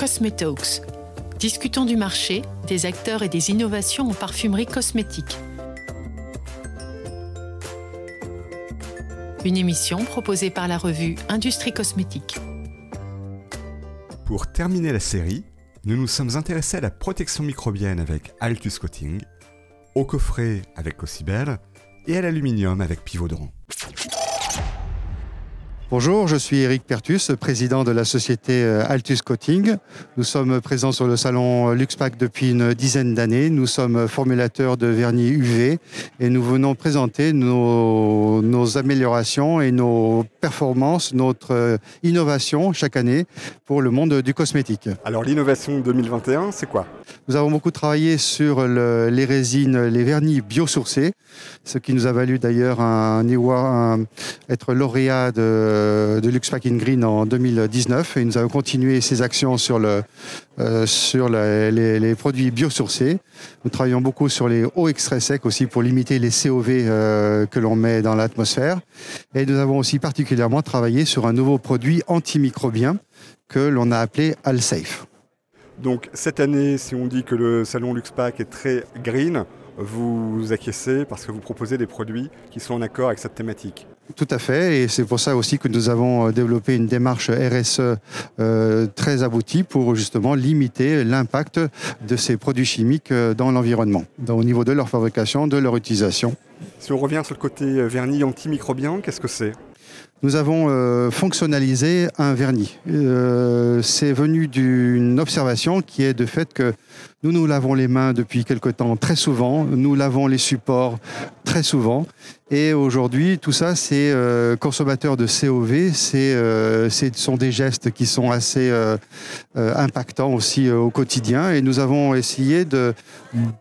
Cosmetalks. Discutons du marché, des acteurs et des innovations en parfumerie cosmétique. Une émission proposée par la revue Industrie Cosmétique. Pour terminer la série, nous nous sommes intéressés à la protection microbienne avec Altus Coating, au coffret avec Cocibel et à l'aluminium avec Pivot Bonjour, je suis Eric Pertus, président de la société euh, Altus Coating. Nous sommes présents sur le salon Luxpack depuis une dizaine d'années. Nous sommes formulateurs de vernis UV et nous venons présenter nos, nos améliorations et nos performances, notre euh, innovation chaque année pour le monde du cosmétique. Alors l'innovation 2021, c'est quoi? Nous avons beaucoup travaillé sur le, les résines, les vernis biosourcés, ce qui nous a valu d'ailleurs un, un, être lauréat de euh, de Luxpack in Green en 2019 et nous avons continué ces actions sur, euh, les, produits biosourcés. Nous travaillons beaucoup sur les hauts extraits secs aussi pour limiter les COV euh, que l'on met dans l'atmosphère. Et nous avons aussi particulièrement travaillé sur un nouveau produit antimicrobien que l'on a appelé AlSafe. Donc cette année, si on dit que le salon Luxpack est très green, vous acquiescez parce que vous proposez des produits qui sont en accord avec cette thématique. Tout à fait, et c'est pour ça aussi que nous avons euh, développé une démarche RSE euh, très aboutie pour justement limiter l'impact de ces produits chimiques euh, dans l'environnement, au niveau de leur fabrication, de leur utilisation. Si on revient sur le côté vernis antimicrobien, qu'est-ce que c'est? Nous avons fonctionnalisé un vernis. c'est venu d'une observation qui est de fait que nous nous lavons les mains depuis quelque temps très souvent, nous lavons les supports très souvent. Et aujourd'hui, tout ça, c'est euh, consommateur de COV, c'est, euh, sont des gestes qui sont assez euh, impactants aussi au quotidien. Et nous avons essayé de,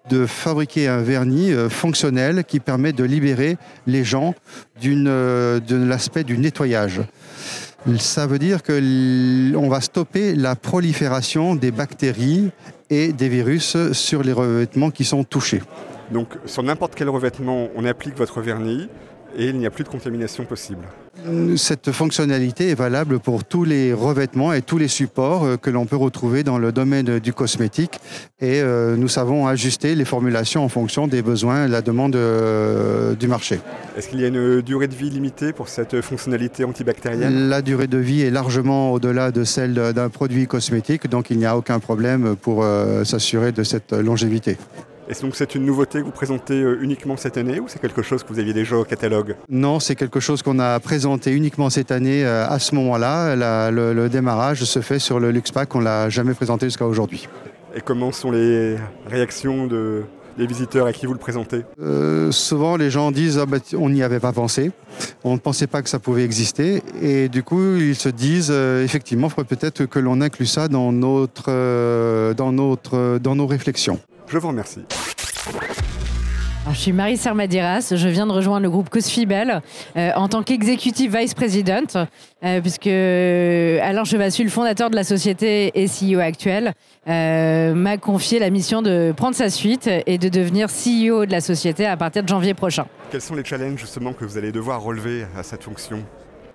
de fabriquer un vernis fonctionnel qui permet de libérer les gens de l'aspect du nettoyage. Ça veut dire qu'on va stopper la prolifération des bactéries et des virus sur les revêtements qui sont touchés. Donc sur n'importe quel revêtement, on applique votre vernis et il n'y a plus de contamination possible. Cette fonctionnalité est valable pour tous les revêtements et tous les supports euh, que l'on peut retrouver dans le domaine du cosmétique et euh, nous savons ajuster les formulations en fonction des besoins et de la demande euh, du marché. Est-ce qu'il y a une durée de vie limitée pour cette fonctionnalité antibactérienne? La durée de vie est largement au-delà de celle d'un produit cosmétique, donc il n'y a aucun problème pour s'assurer de cette longévité. Et donc c'est une nouveauté que vous présentez euh, uniquement cette année ou c'est quelque chose que vous aviez déjà au catalogue? Non, c'est quelque chose qu'on a présenté uniquement cette année euh, à ce moment-là. Le, démarrage se fait sur le Luxpack, on l'a jamais présenté jusqu'à aujourd'hui. Et comment sont les réactions de, des visiteurs à qui vous le présentez? Euh, Souvent, les gens disent ah bah, on n'y avait pas pensé, on ne pensait pas que ça pouvait exister, et du coup, ils se disent effectivement, il faudrait peut-être que l'on inclue ça dans notre, dans notre, dans nos réflexions. Je vous remercie. Je suis Marie Sermadiras, je viens de rejoindre le groupe Cosfibel euh, en tant qu'executive vice president, euh, puisque euh, Alain Chevassu, le fondateur de la société et CEO actuel, m'a confié la mission de prendre sa suite et de devenir CEO de la société à partir de janvier prochain. Quels sont les challenges justement que vous allez devoir relever à cette fonction?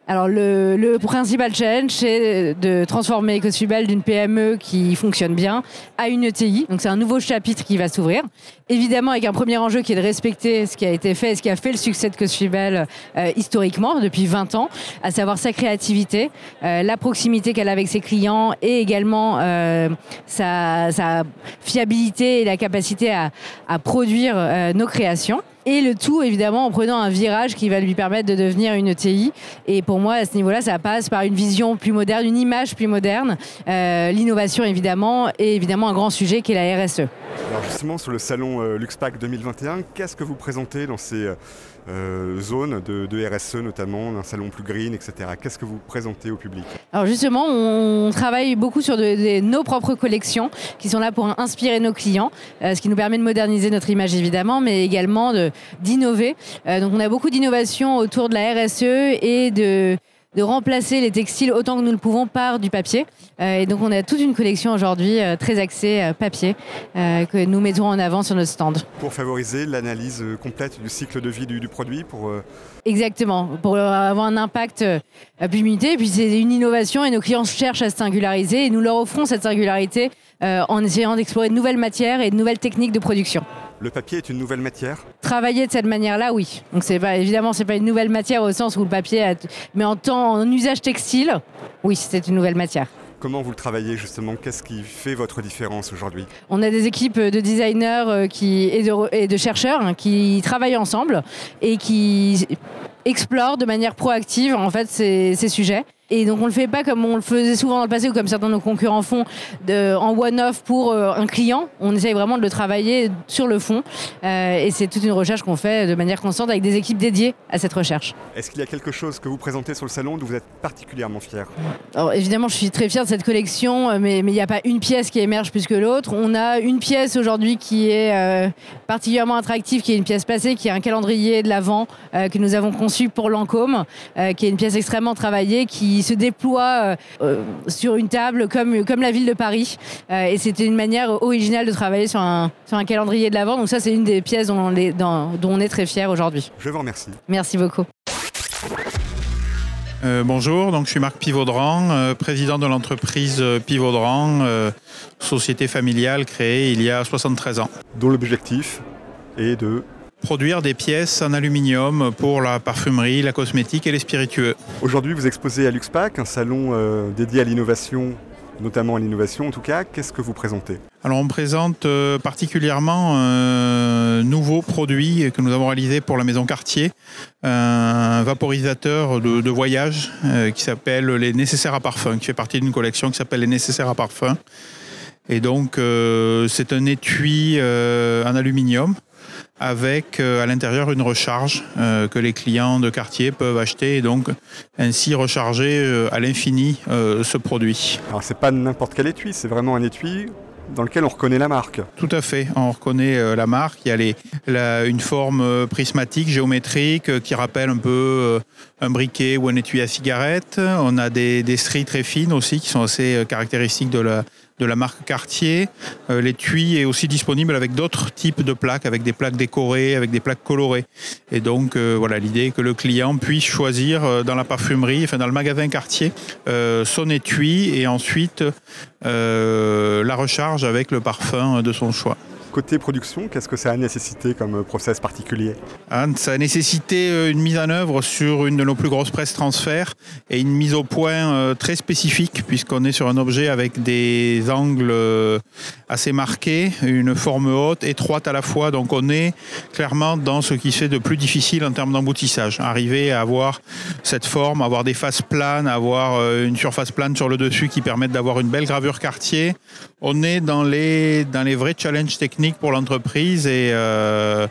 Alors le, principal challenge, c'est de transformer Ecosubel d'une PME qui fonctionne bien à une ETI. Donc c'est un nouveau chapitre qui va s'ouvrir. Évidemment avec un premier enjeu qui est de respecter ce qui a été fait, ce qui a fait le succès de Ecosubel euh, historiquement depuis 20 ans, à savoir sa créativité, euh, la proximité qu'elle a avec ses clients et également euh, sa, fiabilité et la capacité à, à produire nos créations. Et le tout, évidemment, en prenant un virage qui va lui permettre de devenir une ETI. Et pour moi, à ce niveau-là, ça passe par une vision plus moderne, une image plus moderne, euh, l'innovation, évidemment, et évidemment un grand sujet qui est la RSE. Alors justement, sur le salon euh, LuxPack 2021, qu'est-ce que vous présentez dans ces... Euh, euh, zone de, RSE notamment, un salon plus green, etc. Qu'est-ce que vous présentez au public? Alors justement, on travaille beaucoup sur nos propres collections qui sont là pour inspirer nos clients, euh, ce qui nous permet de moderniser notre image évidemment, mais également d'innover. Donc on a beaucoup d'innovations autour de la RSE et de de remplacer les textiles autant que nous le pouvons par du papier. et donc on a toute une collection aujourd'hui très axée papier que nous mettons en avant sur notre stand. Pour favoriser l'analyse complète du cycle de vie du, produit pour, Exactement, pour avoir un impact plus limité. Et puis c'est une innovation et nos clients cherchent à se singulariser et nous leur offrons cette singularité en essayant d'explorer de nouvelles matières et de nouvelles techniques de production. Le papier est une nouvelle matière? Travailler de cette manière-là, oui. Donc c'est pas évidemment c'est pas une nouvelle matière au sens où le papier, mais en temps en usage textile, oui, c'est une nouvelle matière. Comment vous le travaillez justement? Qu'est-ce qui fait votre différence aujourd'hui? On a des équipes de designers euh, qui, et, de, chercheurs hein, qui travaillent ensemble et qui explorent de manière proactive en fait ces, ces sujets. Et donc on le fait pas comme on le faisait souvent dans le passé ou comme certains de nos concurrents font de, en one-off pour euh, un client. On essaye vraiment de le travailler sur le fond. Euh, et c'est toute une recherche qu'on fait de manière constante avec des équipes dédiées à cette recherche. Est-ce qu'il y a quelque chose que vous présentez sur le salon dont vous êtes particulièrement fier? Alors évidemment, je suis très fier de cette collection, euh, mais il n'y a pas une pièce qui émerge plus que l'autre. On a une pièce aujourd'hui qui est particulièrement attractive, qui est une pièce passée, qui est un calendrier de l'Avent que nous avons conçu pour Lancôme, qui est une pièce extrêmement travaillée qui se déploie euh, euh, sur une table comme, comme la ville de Paris. Euh, et c'était une manière originale de travailler sur un, sur un calendrier de l'avant. Donc ça, c'est une des pièces dont on est, dont on est très fier aujourd'hui. Je vous remercie. Merci beaucoup. bonjour, donc je suis Marc Pivaudran, président de l'entreprise Pivaudran, société familiale créée il y a 73 ans. Dont l'objectif est de produire des pièces en aluminium pour la parfumerie, la cosmétique et les spiritueux. Aujourd'hui, vous exposez à Luxpack, un salon euh, dédié à l'innovation notamment à l'innovation en tout cas. Qu'est-ce que vous présentez? Alors on présente euh, particulièrement un nouveau produit que nous avons réalisé pour la maison Cartier, un vaporisateur de, voyage euh, qui s'appelle les nécessaires à parfum, qui fait partie d'une collection qui s'appelle les nécessaires à parfum. Et donc c'est un étui en aluminium avec euh, à l'intérieur une recharge euh, que les clients de quartier peuvent acheter et donc ainsi recharger euh, à l'infini ce produit. Alors c'est pas n'importe quel étui, c'est vraiment un étui dans lequel on reconnaît la marque. Tout à fait, on reconnaît la marque. Il y a les, une forme prismatique, géométrique, qui rappelle un peu un briquet ou un étui à cigarette. On a des, des stries très fines aussi, qui sont assez caractéristiques de la, de la marque Cartier. Euh, l'étui est aussi disponible avec d'autres types de plaques, avec des plaques décorées, avec des plaques colorées. Et donc euh, voilà, l'idée est que le client puisse choisir euh, dans la parfumerie, enfin dans le magasin Cartier, son étui et ensuite la recharge avec le parfum de son choix. Côté production, qu'est-ce que ça a nécessité comme process particulier ah, Ça a nécessité euh, une mise en œuvre sur une de nos plus grosses presses transfert et une mise au point euh, très spécifique puisqu'on est sur un objet avec des angles euh, assez marqués, une forme haute, étroite à la fois. Donc on est clairement dans ce qui se fait de plus difficile en termes d'emboutissage. Arriver à avoir cette forme, avoir des faces planes, avoir une surface plane sur le dessus qui permettent d'avoir une belle gravure quartier. On est dans les, dans les vrais challenges techniques pour l'entreprise et euh,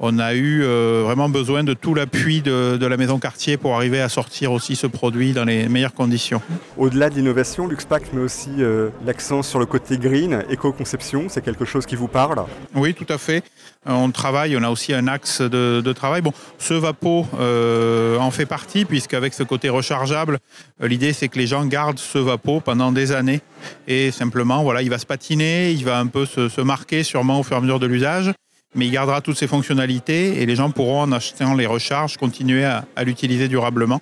on a eu euh, vraiment besoin de tout l'appui de, la maison quartier pour arriver à sortir aussi ce produit dans les meilleures conditions. Au-delà de l'innovation, Luxpack met aussi euh, l'accent sur le côté green, éco-conception, c'est quelque chose qui vous parle? Oui, tout à fait. On travaille, on a aussi un axe de, travail. Bon, ce Vapo en fait partie, puisqu'avec ce côté rechargeable, l'idée c'est que les gens gardent ce Vapo pendant des années. Et simplement, voilà, il va se patiner, il va un peu se, se marquer sûrement au fur et à mesure de l'usage mais il gardera toutes ses fonctionnalités et les gens pourront, en achetant les recharges, continuer à, l'utiliser durablement.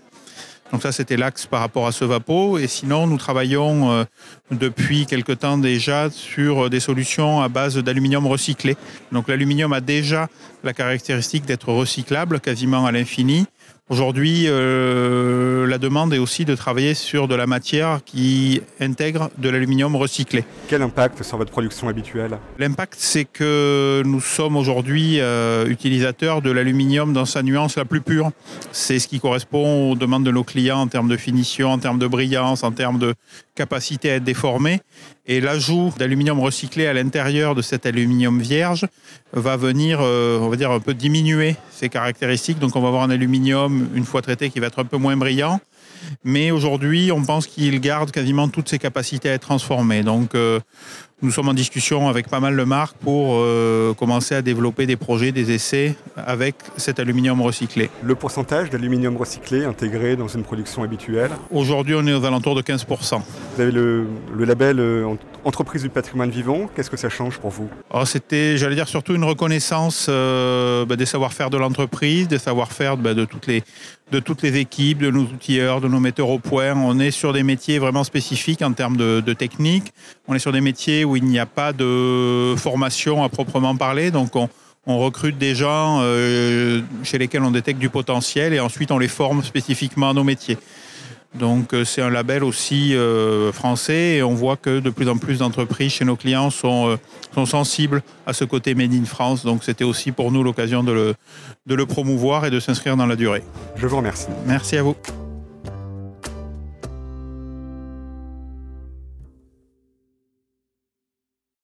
Donc ça, c'était l'axe par rapport à ce Vapo. Et sinon, nous travaillons euh, depuis quelque temps déjà sur des solutions à base d'aluminium recyclé. Donc l'aluminium a déjà la caractéristique d'être recyclable quasiment à l'infini. Aujourd'hui, euh, la demande est aussi de travailler sur de la matière qui intègre de l'aluminium recyclé. Quel impact sur votre production habituelle? L'impact, c'est que nous sommes aujourd'hui euh, utilisateurs de l'aluminium dans sa nuance la plus pure. C'est ce qui correspond aux demandes de nos clients en termes de finition, en termes de brillance, en termes de capacité à être déformé. Et l'ajout d'aluminium recyclé à l'intérieur de cet aluminium vierge va venir, euh, on va dire, un peu diminuer ses caractéristiques. Donc on va avoir un aluminium, une fois traité, qui va être un peu moins brillant, Mais aujourd'hui, on pense qu'il garde quasiment toutes ses capacités à être transformé. Donc, euh, nous sommes en discussion avec pas mal de marques pour euh, commencer à développer des projets, des essais avec cet aluminium recyclé. Le pourcentage d'aluminium recyclé intégré dans une production habituelle? Aujourd'hui, on est aux alentours de 15%. Vous avez le, le label euh, entreprise du patrimoine vivant. Qu'est-ce que ça change pour vous oh, C'était, j'allais dire, surtout une reconnaissance euh, bah, des savoir-faire de l'entreprise, des savoir-faire bah, de, toutes les, de toutes les équipes, de nos outilleurs, de nos metteurs au point. On est sur des métiers vraiment spécifiques en termes de, de technique. On est sur des métiers où il n'y a pas de formation à proprement parler. Donc, on, recrute des gens euh, chez lesquels on détecte du potentiel et ensuite on les forme spécifiquement à nos métiers. Donc euh, c'est un label aussi euh, français et on voit que de plus en plus d'entreprises chez nos clients sont, euh, sont sensibles à ce côté Made in France. Donc c'était aussi pour nous l'occasion de le, de le promouvoir et de s'inscrire dans la durée. Je vous remercie. Merci à vous.